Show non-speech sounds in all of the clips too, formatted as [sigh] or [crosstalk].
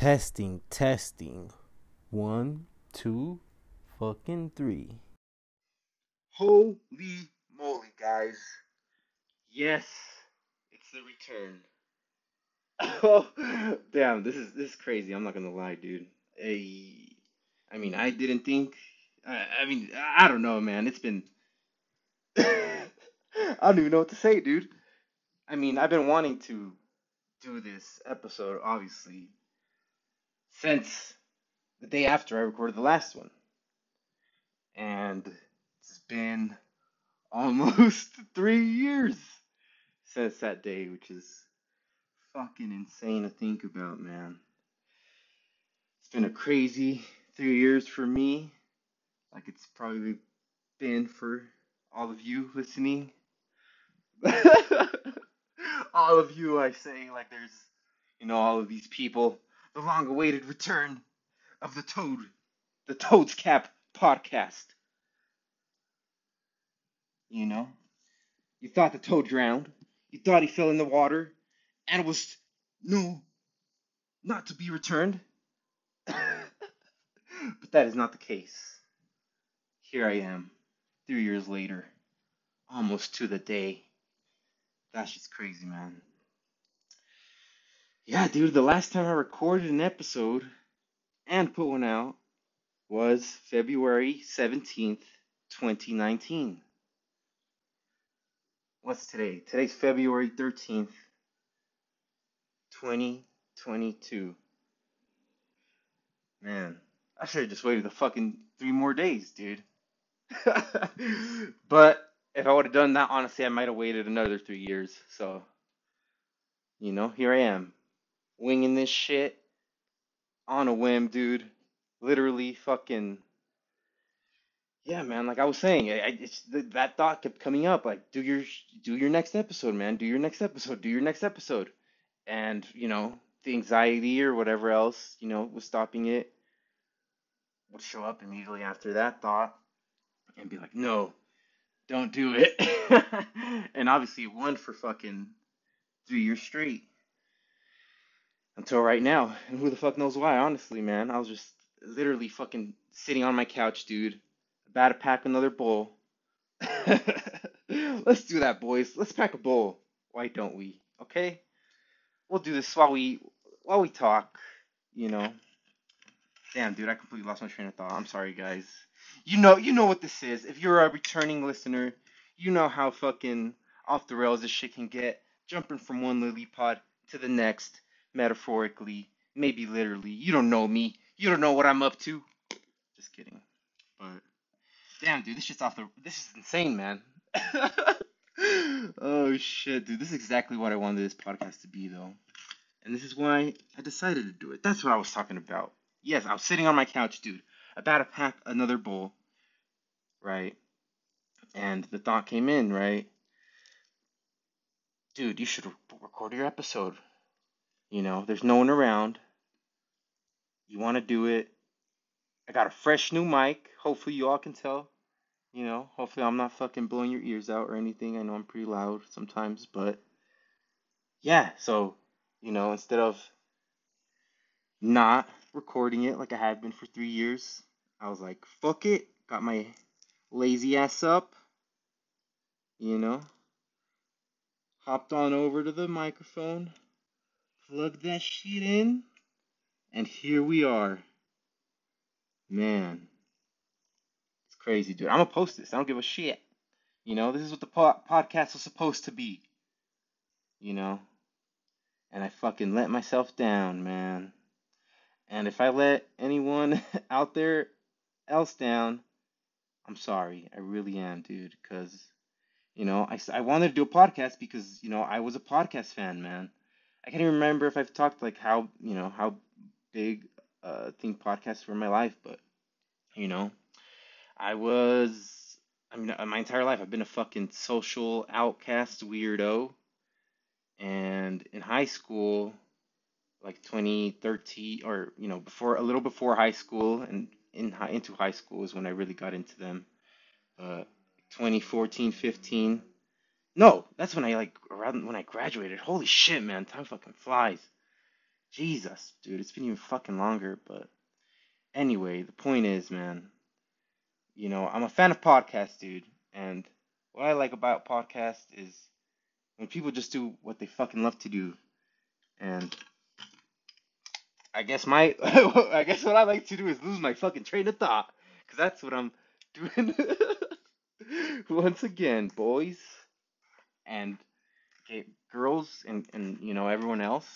Testing, testing. One, two, fucking three. Holy moly, guys. Yes, it's the return. Oh, [laughs] damn, this is this is crazy. I'm not gonna lie, dude. Hey, I mean, I didn't think. I, I mean, I don't know, man. It's been. [laughs] I don't even know what to say, dude. I mean, I've been wanting to do this episode, obviously, since the day after I recorded the last one. And it's been almost [laughs] three years since that day, which is fucking insane to think about, man. It's been a crazy three years for me, like it's probably been for all of you listening. [laughs] all of you, I say, like there's, you know, all of these people, the long awaited return of the Toad, the Toad's Cap podcast. You know, you thought the toad drowned, you thought he fell in the water, and was no, not to be returned. [laughs] but that is not the case. Here I am, three years later, almost to the day. That's just crazy, man. Yeah, dude, the last time I recorded an episode and put one out was February 17th, 2019. What's today? Today's February 13th, 2022. Man, I should have just waited the fucking three more days, dude. [laughs] but if I would have done that, honestly, I might have waited another three years. So, you know, here I am, winging this shit on a whim, dude. Literally fucking. Yeah, man. Like I was saying, I, I that thought kept coming up. Like, do your do your next episode, man. Do your next episode. Do your next episode. And you know, the anxiety or whatever else, you know, was stopping it. Would show up immediately after that thought, and be like, no, don't do it. [laughs] and obviously, one for fucking three years straight until right now. And who the fuck knows why, honestly, man. I was just literally fucking sitting on my couch, dude, about to pack another bowl. [laughs] Let's do that, boys. Let's pack a bowl. Why don't we? Okay? We'll do this while we while we talk, you know. Damn, dude, I completely lost my train of thought. I'm sorry, guys. You know, you know what this is. If you're a returning listener, you know how fucking off the rails this shit can get. Jumping from one lily pod to the next metaphorically, maybe literally. You don't know me. You don't know what I'm up to. Just kidding. But damn, dude, this shit's off the. This is insane, man. [laughs] oh shit, dude, this is exactly what I wanted this podcast to be, though, and this is why I decided to do it. That's what I was talking about. Yes, I was sitting on my couch, dude, about to pack another bowl, right? And the thought came in, right? Dude, you should record your episode you know, there's no one around. You want to do it. I got a fresh new mic. Hopefully, you all can tell. You know, hopefully, I'm not fucking blowing your ears out or anything. I know I'm pretty loud sometimes, but yeah, so, you know, instead of not recording it like I had been for three years, I was like, fuck it. Got my lazy ass up, you know, hopped on over to the microphone plug that shit in, and here we are. Man, it's crazy, dude. I'm gonna post this. I don't give a shit. You know, this is what the po- podcast was supposed to be. You know, and I fucking let myself down, man. And if I let anyone [laughs] out there else down, I'm sorry. I really am, dude. Because, you know, I, I wanted to do a podcast because, you know, I was a podcast fan, man. I can't even remember if I've talked like how you know how big uh think podcasts were in my life, but you know, I was I mean my entire life I've been a fucking social outcast weirdo, and in high school, like 2013 or you know before a little before high school and in high, into high school is when I really got into them. Uh, 2014, 15 no, that's when I like around when I graduated. Holy shit, man, time fucking flies. Jesus, dude, it's been even fucking longer. But anyway, the point is, man, you know, I'm a fan of podcasts, dude. And what I like about podcasts is when people just do what they fucking love to do. And I guess my, [laughs] I guess what I like to do is lose my fucking train of thought. Because that's what I'm [laughs] doing [laughs] once again, boys. And girls and, and, you know, everyone else.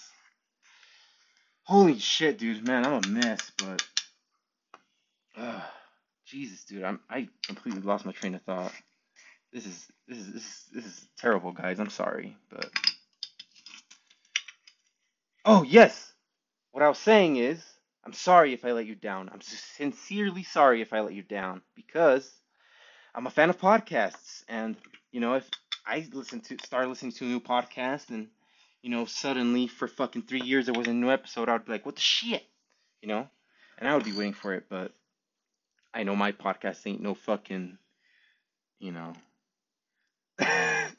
Holy shit, dude, man, I'm a mess, but uh, Jesus, dude, I'm I completely lost my train of thought. This is this is this is, this is terrible, guys. I'm sorry, but oh yes, what I was saying is I'm sorry if I let you down. I'm sincerely sorry if I let you down because I'm a fan of podcasts, and you know if I listened to start listening to a new podcast and you know, suddenly for fucking three years there wasn't a new episode, I'd be like, what the shit? You know? And I would be waiting for it, but I know my podcast ain't no fucking, you know, [laughs] I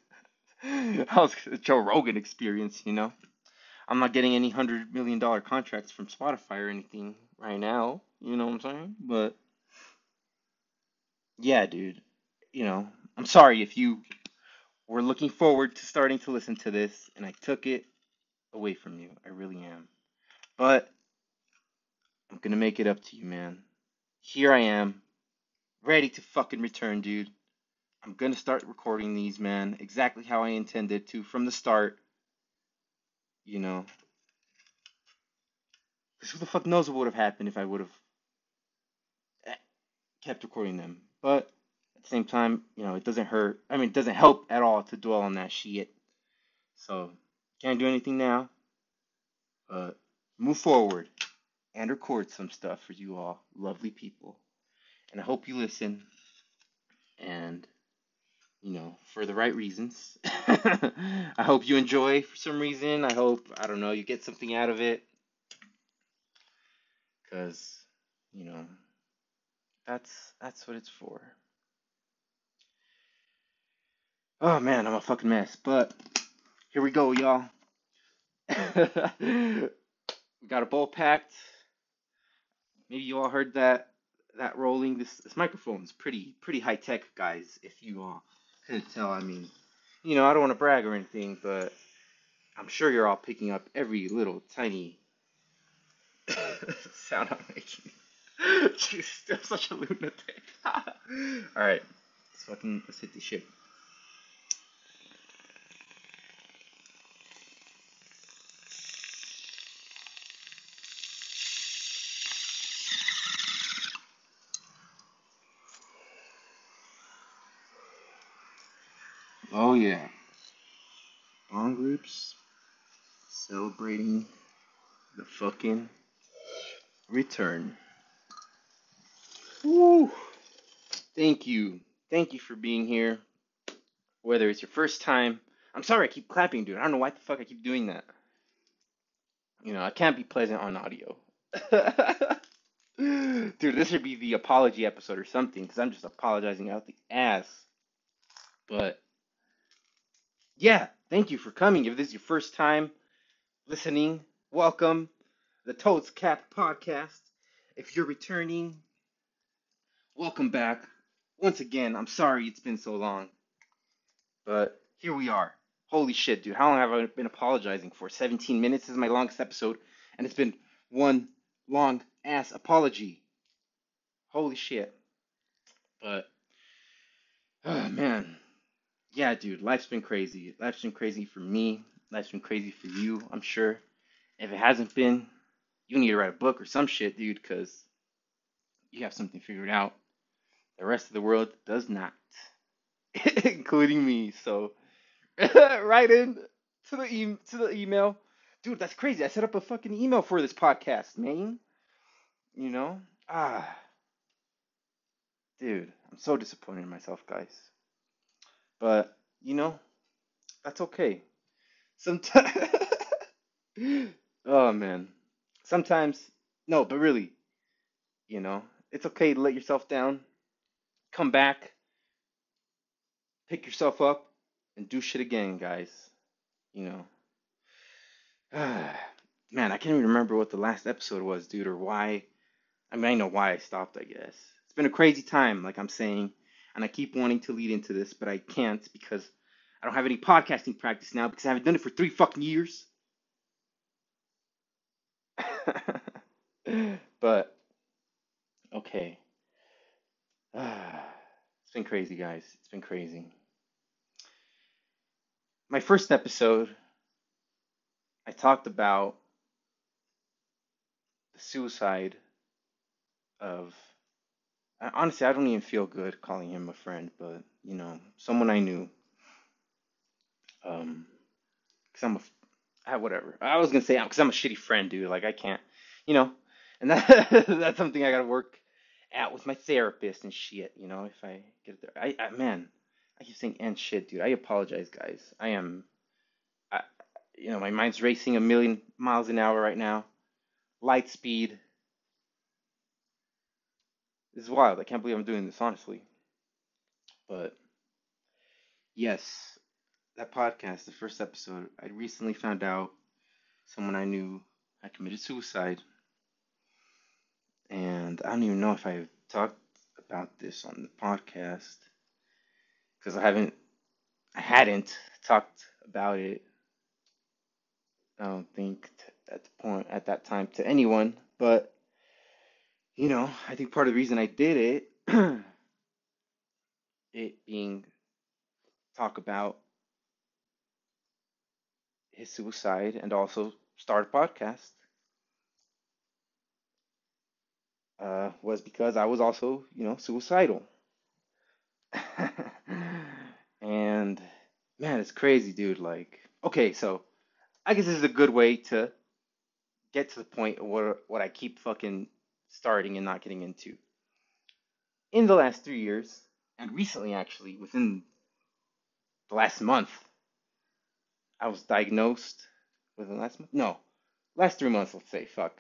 how's Joe Rogan experience, you know? I'm not getting any hundred million dollar contracts from Spotify or anything right now, you know what I'm saying? But yeah, dude, you know, I'm sorry if you we're looking forward to starting to listen to this, and I took it away from you. I really am. But I'm gonna make it up to you, man. Here I am, ready to fucking return, dude. I'm gonna start recording these, man, exactly how I intended to from the start. You know. Because who the fuck knows what would have happened if I would have eh, kept recording them. But the same time, you know, it doesn't hurt. I mean, it doesn't help at all to dwell on that shit. So, can't do anything now. But move forward and record some stuff for you all, lovely people. And I hope you listen. And, you know, for the right reasons. [laughs] I hope you enjoy for some reason. I hope, I don't know, you get something out of it. Because, you know, that's that's what it's for. Oh man, I'm a fucking mess. But here we go, y'all. [laughs] we got a bowl packed. Maybe you all heard that that rolling. This this microphone's pretty pretty high tech, guys. If you all couldn't tell, I mean, you know, I don't want to brag or anything, but I'm sure you're all picking up every little tiny [laughs] sound I'm making. [laughs] Jeez, I'm such a lunatic. all right, let's fucking let's hit this shit. Oh, yeah. On groups celebrating the fucking return. Woo! Thank you. Thank you for being here. Whether it's your first time. I'm sorry I keep clapping, dude. I don't know why the fuck I keep doing that. You know, I can't be pleasant on audio. [laughs] dude, this should be the apology episode or something, because I'm just apologizing out the ass. But yeah, thank you for coming. If this is your first time listening, welcome. The Toads Cap Podcast. If you're returning, welcome back. Once again, I'm sorry it's been so long. But here we are. Holy shit, dude. How long have I been apologizing for? 17 minutes is my longest episode, and it's been one long ass apology. Holy shit. But, oh [sighs] man yeah, dude, life's been crazy. Life's been crazy for me. Life's been crazy for you, I'm sure. If it hasn't been, you need to write a book or some shit, dude, because you have something figured out. The rest of the world does not, [laughs] including me. So, [laughs] write in to the e- to the email, dude. That's crazy. I set up a fucking email for this podcast, man. You know, ah, dude, I'm so disappointed in myself, guys. But, you know, that's okay. Sometimes, [laughs] oh man. Sometimes, no, but really, you know, it's okay to let yourself down, come back, pick yourself up, and do shit again, guys. You know. [sighs] man, I can't even remember what the last episode was, dude, or why. I mean, I know why I stopped, I guess. It's been a crazy time, like I'm saying, and I keep wanting to lead into this, but I can't because I don't have any podcasting practice now because I haven't done it for three fucking years. [laughs] but, okay. [sighs] it's been crazy, guys. It's been crazy. My first episode, I talked about the suicide of. Honestly, I don't even feel good calling him a friend, but you know, someone I knew. Um, cause I'm a, ah, whatever. I was gonna say because I'm a shitty friend, dude. Like I can't, you know, and [laughs] that that's something I gotta work at with my therapist and shit. You know, if I get there, I, I man, I keep saying and shit, dude. I apologize, guys. I am, I, you know, my mind's racing a million miles an hour right now. Light speed. This is wild. I can't believe I'm doing this, honestly. But yes, that podcast, the first episode, I recently found out someone I knew had committed suicide. And I don't even know if I've talked about this on the podcast because I haven't, I hadn't talked about it. I don't think t- at the point at that time to anyone, but you know, I think part of the reason I did it, [clears throat] it being talk about his suicide and also start a podcast, uh, was because I was also, you know, suicidal. [laughs] and man, it's crazy, dude. Like, okay, so I guess this is a good way to get to the point what what I keep fucking starting and not getting into. In the last three years, and recently actually, within the last month, I was diagnosed within the last month. No, last three months. Let's say. Fuck,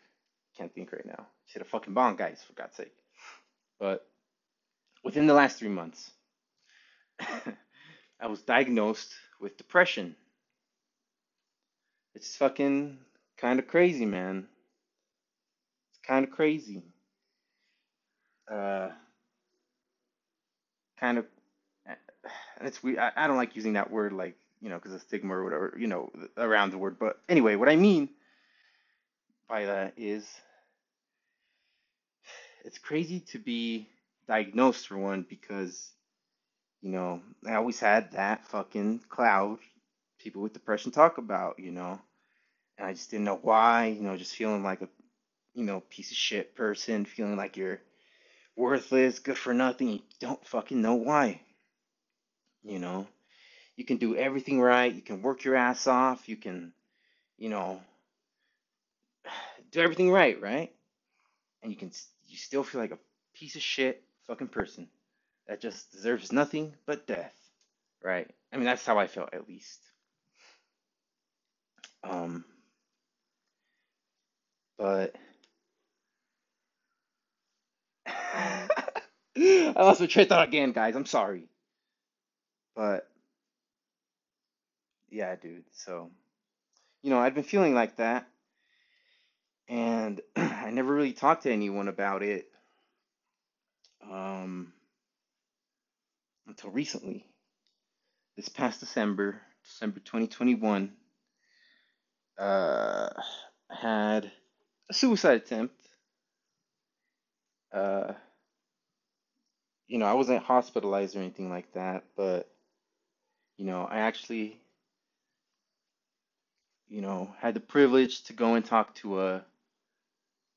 can't think right now. Should have fucking bong, guys, for God's sake. But within the last three months, [laughs] I was diagnosed with depression. It's fucking kind of crazy, man. Kind of crazy. Uh, kind of, it's we. I, I don't like using that word, like you know, because of stigma or whatever, you know, around the word. But anyway, what I mean by that is, it's crazy to be diagnosed for one because you know I always had that fucking cloud people with depression talk about, you know, and I just didn't know why, you know, just feeling like a you know piece of shit person, feeling like you're worthless, good for nothing. You don't fucking know why. You know, you can do everything right. You can work your ass off. You can, you know, [sighs] do everything right, right? And you can, you still feel like a piece of shit fucking person that just deserves nothing but death, right? I mean, that's how I felt at least. Um, but [laughs] I lost my train thought again, guys. I'm sorry. But yeah, dude. So, you know, I've been feeling like that, and [clears throat] I never really talked to anyone about it um, until recently. This past December, December 2021, uh, I had a suicide attempt. Uh, you know, I wasn't hospitalized or anything like that, but you know, I actually, you know, had the privilege to go and talk to a,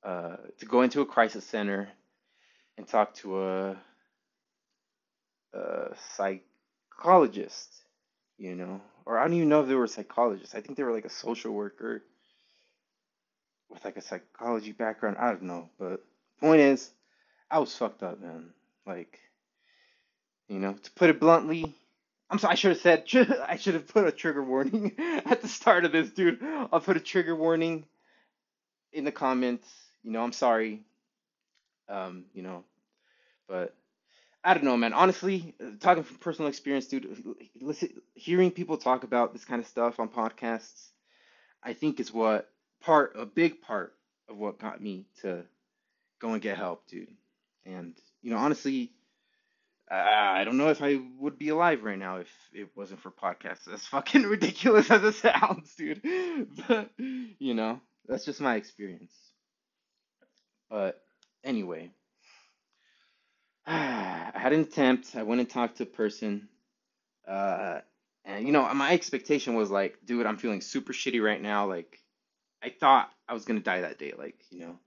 uh, to go into a crisis center and talk to a, a psychologist, you know, or I don't even know if they were psychologists. I think they were like a social worker with like a psychology background. I don't know, but point is, I was fucked up, man. Like, you know, to put it bluntly, I'm sorry, I should have said, [laughs] I should have put a trigger warning [laughs] at the start of this, dude. I'll put a trigger warning in the comments. You know, I'm sorry. Um, you know, but I don't know, man. Honestly, talking from personal experience, dude, listen, hearing people talk about this kind of stuff on podcasts, I think is what part, a big part of what got me to go and get help, dude. And you know, honestly, I don't know if I would be alive right now if it wasn't for podcasts. As fucking [laughs] ridiculous as it sounds, dude. [laughs] But you know, that's just my experience. But anyway, [sighs] I had an attempt. I went and talked to a person. Uh, and you know, my expectation was like, dude, I'm feeling super shitty right now. Like, I thought I was gonna die that day. Like, you know,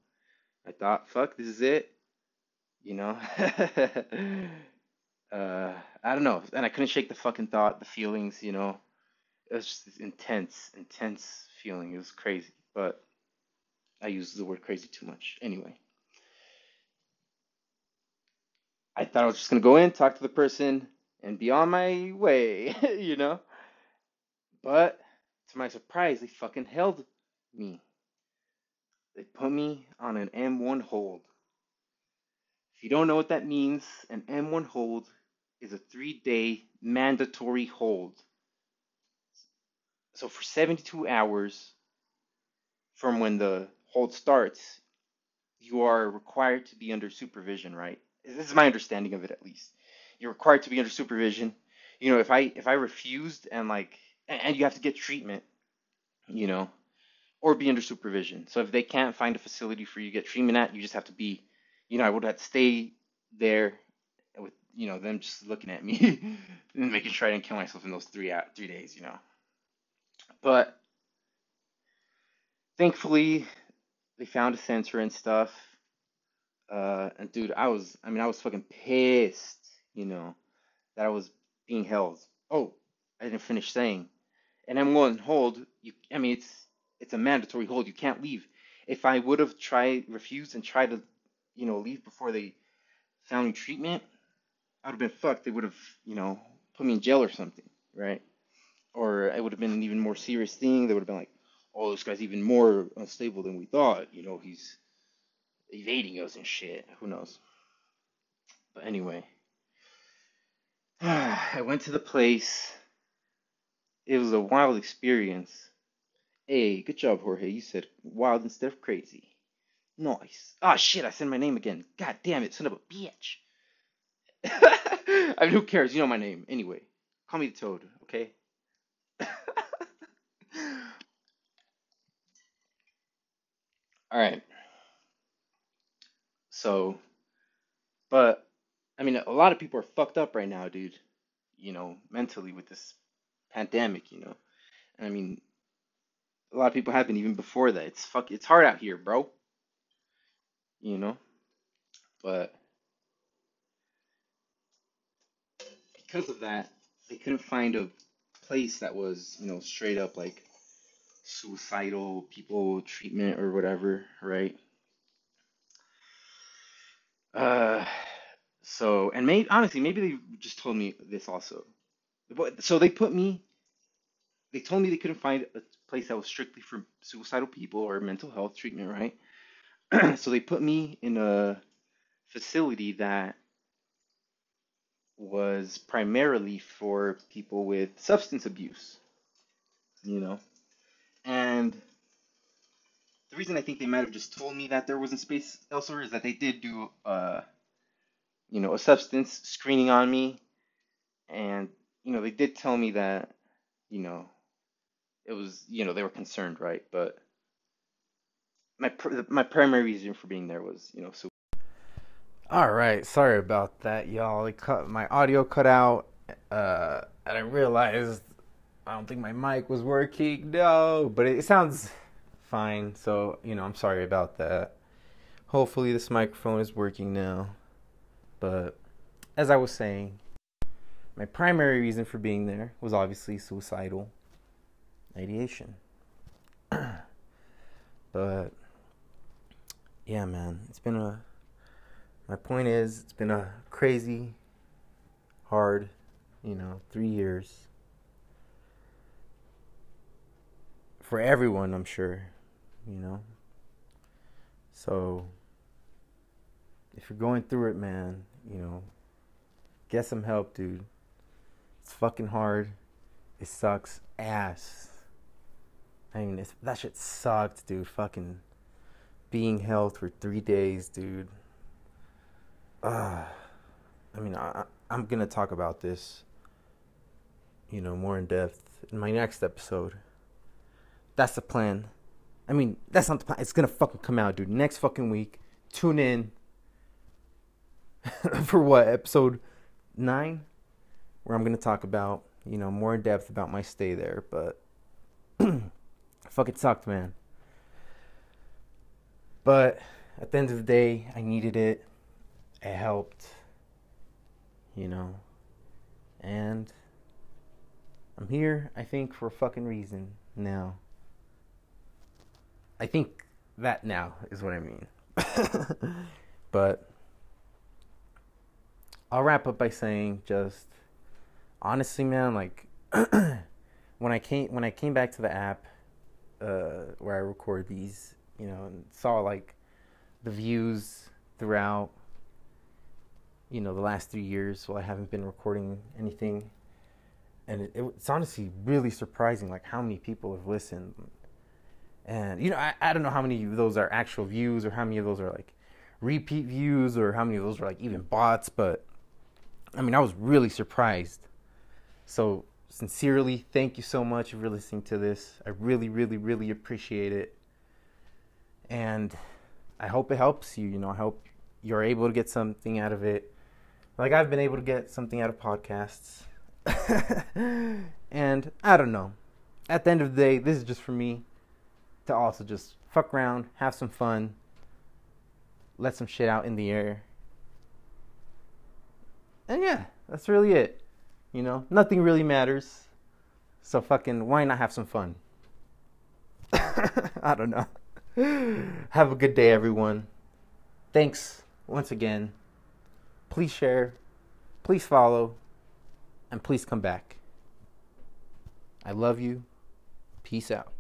I thought, fuck, this is it. You know. [laughs] uh, I don't know, and I couldn't shake the fucking thought, the feelings. You know, it was just this intense, intense feeling. It was crazy, but I use the word crazy too much. Anyway, I thought I was just gonna go in, talk to the person, and be on my way, [laughs] you know? But to my surprise, they fucking held me. They put me on an M1 hold. If you don't know what that means, an M1 hold is a three day mandatory hold. So for 72 hours from when the hold starts, you are required to be under supervision, right? This is my understanding of it at least. You're required to be under supervision. You know, if I if I refused and like and you have to get treatment, you know, or be under supervision. So if they can't find a facility for you to get treatment at, you just have to be, you know, I would have to stay there with you know them just looking at me [laughs] and making sure I didn't kill myself in those three three days, you know. But thankfully, they found a sensor and stuff. Uh, and dude, I was, I mean, I was fucking pissed, you know, that I was being held. Oh, I didn't finish saying. And M1 hold, you, I mean, it's, it's a mandatory hold. You can't leave. If I would have tried, refused and tried to, you know, leave before they found me treatment, I would have been fucked. They would have, you know, put me in jail or something, right? Or it would have been an even more serious thing. They would have been like, oh, this guy's even more unstable than we thought. You know, he's evading us and shit. Who knows? But anyway, [sighs] I went to the place. It was a wild experience. Hey, good job, Jorge. You said wild instead of crazy. Nice. Ah, oh, shit, I said my name again. God damn it, son of a bitch. [laughs] I mean, who cares? You know my name. Anyway, call me the Toad, okay? [laughs] All right. So, but I mean, a lot of people are fucked up right now, dude. You know, mentally with this pandemic, you know. And I mean, a lot of people have been even before that. It's fuck. It's hard out here, bro. You know, but because of that, they couldn't find a place that was, you know, straight up like suicidal people treatment or whatever, right? Uh, so and maybe honestly, maybe they just told me this also. So they put me. They told me they couldn't find a place that was strictly for suicidal people or mental health treatment, right? [clears throat] so they put me in a facility that was primarily for people with substance abuse, you know. And the reason I think they might have just told me that there wasn't space elsewhere is that they did do, uh, you know, a substance screening on me, and you know they did tell me that, you know, it was, you know, they were concerned, right? But my pr- my primary reason for being there was, you know, so. All right, sorry about that, y'all. It cut my audio cut out, uh, and I realized I don't think my mic was working. No, but it sounds fine. So, you know, I'm sorry about that. Hopefully, this microphone is working now. But as I was saying, my primary reason for being there was obviously suicidal ideation. [clears throat] but yeah, man, it's been a. My point is, it's been a crazy, hard, you know, three years for everyone, I'm sure, you know. So if you're going through it, man, you know, get some help, dude. It's fucking hard. It sucks ass. I mean, that shit sucked, dude. Fucking being held for three days, dude. Uh, I mean, I, I'm gonna talk about this, you know, more in depth in my next episode. That's the plan. I mean, that's not the plan. It's gonna fucking come out, dude. Next fucking week. Tune in [laughs] for what episode nine, where I'm gonna talk about, you know, more in depth about my stay there. But [clears throat] fuck, it sucked, man. But at the end of the day, I needed it. It helped, you know, and I'm here. I think for a fucking reason now. I think that now is what I mean. [laughs] but I'll wrap up by saying just honestly, man, like [clears throat] when I came when I came back to the app uh, where I record these, you know, and saw like the views throughout, you know, the last three years while I haven't been recording anything, and it, it, it's honestly really surprising, like how many people have listened. And you know, I, I don't know how many of those are actual views or how many of those are like repeat views or how many of those are like even bots, but I mean, I was really surprised. So, sincerely, thank you so much for listening to this. I really, really, really appreciate it. And I hope it helps you. You know, I hope you're able to get something out of it. Like I've been able to get something out of podcasts. [laughs] and I don't know. At the end of the day, this is just for me to also just fuck around, have some fun, let some shit out in the air and yeah, that's really it. You know, nothing really matters. So fucking why not have some fun? [laughs] I don't know. [laughs] Have a good day, everyone. Thanks once again. Please share, please follow, and please come back. I love you. Peace out.